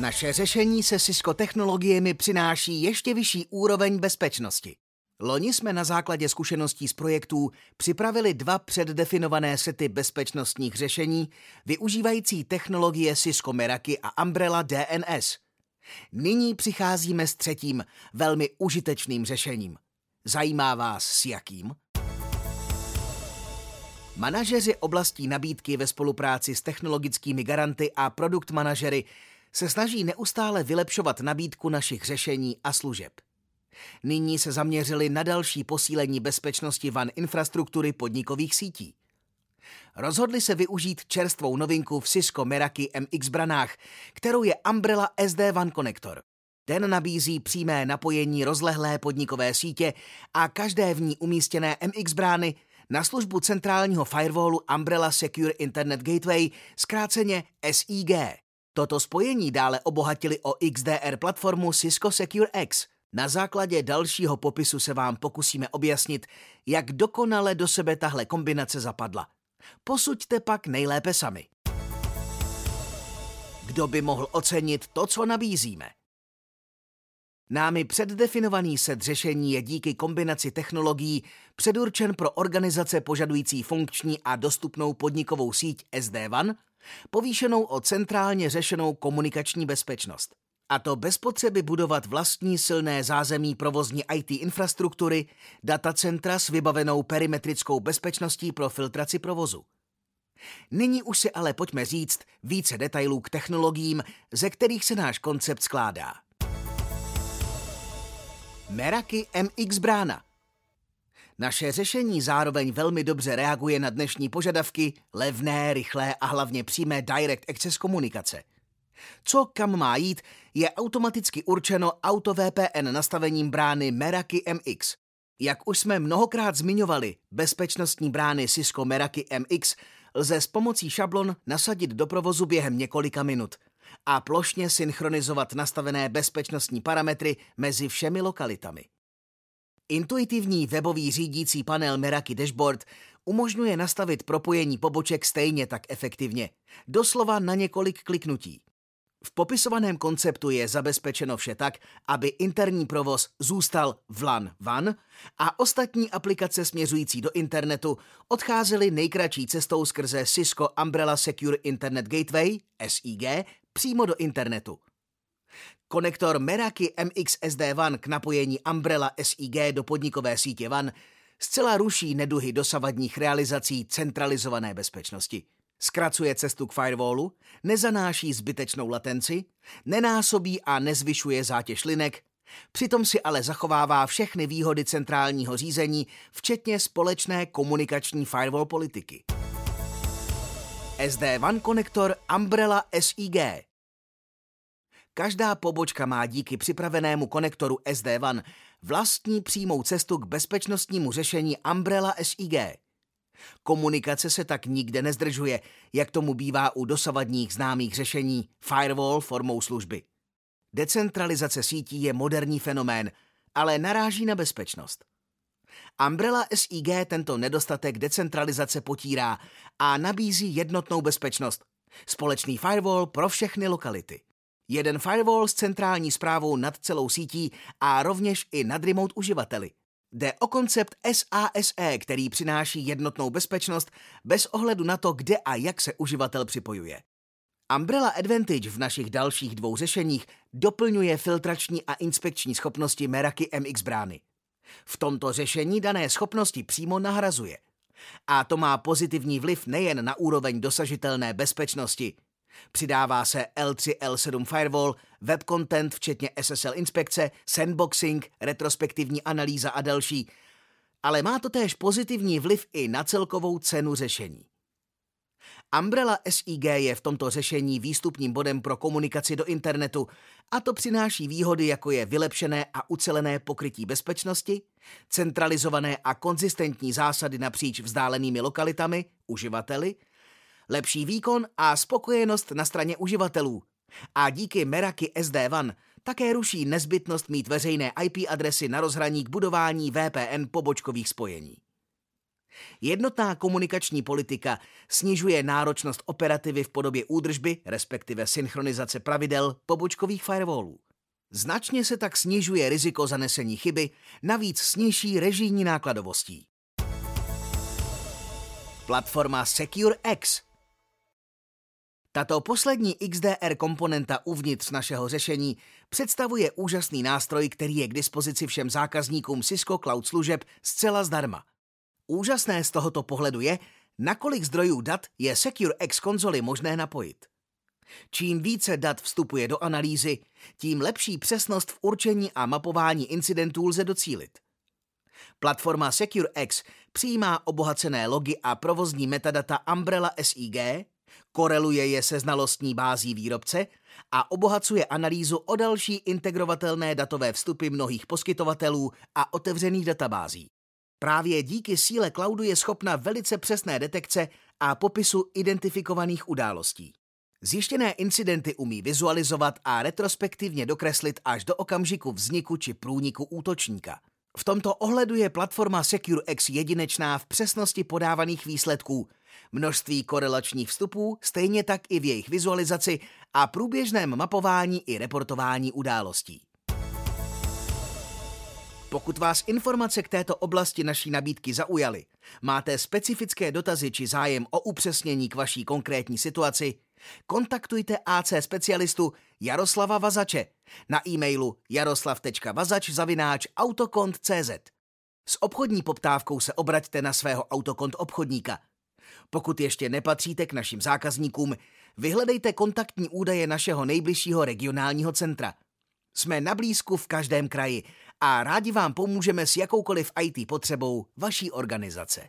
Naše řešení se Cisco technologiemi přináší ještě vyšší úroveň bezpečnosti. Loni jsme na základě zkušeností z projektů připravili dva předdefinované sety bezpečnostních řešení využívající technologie Cisco Meraki a Umbrella DNS. Nyní přicházíme s třetím, velmi užitečným řešením. Zajímá vás s jakým? Manažeři oblastí nabídky ve spolupráci s technologickými garanty a produkt manažery se snaží neustále vylepšovat nabídku našich řešení a služeb. Nyní se zaměřili na další posílení bezpečnosti van infrastruktury podnikových sítí. Rozhodli se využít čerstvou novinku v Cisco Meraki MX branách, kterou je Umbrella SD WAN konektor. Ten nabízí přímé napojení rozlehlé podnikové sítě a každé v ní umístěné MX brány na službu centrálního firewallu Umbrella Secure Internet Gateway, zkráceně SIG. Toto spojení dále obohatili o XDR platformu Cisco Secure X. Na základě dalšího popisu se vám pokusíme objasnit, jak dokonale do sebe tahle kombinace zapadla. Posuďte pak nejlépe sami. Kdo by mohl ocenit to, co nabízíme? Námi předdefinovaný set řešení je díky kombinaci technologií předurčen pro organizace požadující funkční a dostupnou podnikovou síť SD-WAN, povýšenou o centrálně řešenou komunikační bezpečnost. A to bez potřeby budovat vlastní silné zázemí provozní IT infrastruktury, datacentra s vybavenou perimetrickou bezpečností pro filtraci provozu. Nyní už si ale pojďme říct více detailů k technologiím, ze kterých se náš koncept skládá. Meraki MX brána. Naše řešení zároveň velmi dobře reaguje na dnešní požadavky levné, rychlé a hlavně přímé direct access komunikace. Co kam má jít, je automaticky určeno auto VPN nastavením brány Meraki MX. Jak už jsme mnohokrát zmiňovali, bezpečnostní brány Cisco Meraki MX lze s pomocí šablon nasadit do provozu během několika minut – a plošně synchronizovat nastavené bezpečnostní parametry mezi všemi lokalitami. Intuitivní webový řídící panel Meraki Dashboard umožňuje nastavit propojení poboček stejně tak efektivně, doslova na několik kliknutí. V popisovaném konceptu je zabezpečeno vše tak, aby interní provoz zůstal VLAN van a ostatní aplikace směřující do internetu odcházely nejkratší cestou skrze Cisco Umbrella Secure Internet Gateway SIG přímo do internetu. Konektor Meraki MX SD WAN k napojení Umbrella SIG do podnikové sítě WAN zcela ruší neduhy dosavadních realizací centralizované bezpečnosti. Zkracuje cestu k firewallu, nezanáší zbytečnou latenci, nenásobí a nezvyšuje zátěž linek, přitom si ale zachovává všechny výhody centrálního řízení, včetně společné komunikační firewall politiky. SD WAN konektor Umbrella SIG. Každá pobočka má díky připravenému konektoru SD WAN vlastní přímou cestu k bezpečnostnímu řešení Umbrella SIG. Komunikace se tak nikde nezdržuje, jak tomu bývá u dosavadních známých řešení firewall formou služby. Decentralizace sítí je moderní fenomén, ale naráží na bezpečnost. Umbrella SIG tento nedostatek decentralizace potírá a nabízí jednotnou bezpečnost. Společný firewall pro všechny lokality. Jeden firewall s centrální zprávou nad celou sítí a rovněž i nad remote uživateli. Jde o koncept SASE, který přináší jednotnou bezpečnost bez ohledu na to, kde a jak se uživatel připojuje. Umbrella Advantage v našich dalších dvou řešeních doplňuje filtrační a inspekční schopnosti Meraki MX brány. V tomto řešení dané schopnosti přímo nahrazuje. A to má pozitivní vliv nejen na úroveň dosažitelné bezpečnosti. Přidává se L3, L7 firewall, web content včetně SSL inspekce, sandboxing, retrospektivní analýza a další. Ale má to též pozitivní vliv i na celkovou cenu řešení. Umbrella SIG je v tomto řešení výstupním bodem pro komunikaci do internetu a to přináší výhody, jako je vylepšené a ucelené pokrytí bezpečnosti, centralizované a konzistentní zásady napříč vzdálenými lokalitami, uživateli, lepší výkon a spokojenost na straně uživatelů. A díky Meraki SD WAN také ruší nezbytnost mít veřejné IP adresy na rozhraní k budování VPN pobočkových spojení. Jednotná komunikační politika snižuje náročnost operativy v podobě údržby, respektive synchronizace pravidel pobočkových firewallů. Značně se tak snižuje riziko zanesení chyby, navíc s nižší režijní nákladovostí. Platforma SecureX tato poslední XDR komponenta uvnitř našeho řešení představuje úžasný nástroj, který je k dispozici všem zákazníkům Cisco Cloud služeb zcela zdarma. Úžasné z tohoto pohledu je, nakolik zdrojů dat je SecureX konzoli možné napojit. Čím více dat vstupuje do analýzy, tím lepší přesnost v určení a mapování incidentů lze docílit. Platforma SecureX přijímá obohacené logy a provozní metadata Umbrella SIG, koreluje je se znalostní bází výrobce a obohacuje analýzu o další integrovatelné datové vstupy mnohých poskytovatelů a otevřených databází. Právě díky síle cloudu je schopna velice přesné detekce a popisu identifikovaných událostí. Zjištěné incidenty umí vizualizovat a retrospektivně dokreslit až do okamžiku vzniku či průniku útočníka. V tomto ohledu je platforma SecureX jedinečná v přesnosti podávaných výsledků, množství korelačních vstupů, stejně tak i v jejich vizualizaci a průběžném mapování i reportování událostí. Pokud vás informace k této oblasti naší nabídky zaujaly, máte specifické dotazy či zájem o upřesnění k vaší konkrétní situaci, kontaktujte AC specialistu Jaroslava Vazače na e-mailu jaroslav.vazač.autokont.cz S obchodní poptávkou se obraťte na svého autokont obchodníka. Pokud ještě nepatříte k našim zákazníkům, vyhledejte kontaktní údaje našeho nejbližšího regionálního centra. Jsme na blízku v každém kraji a rádi vám pomůžeme s jakoukoliv IT potřebou vaší organizace.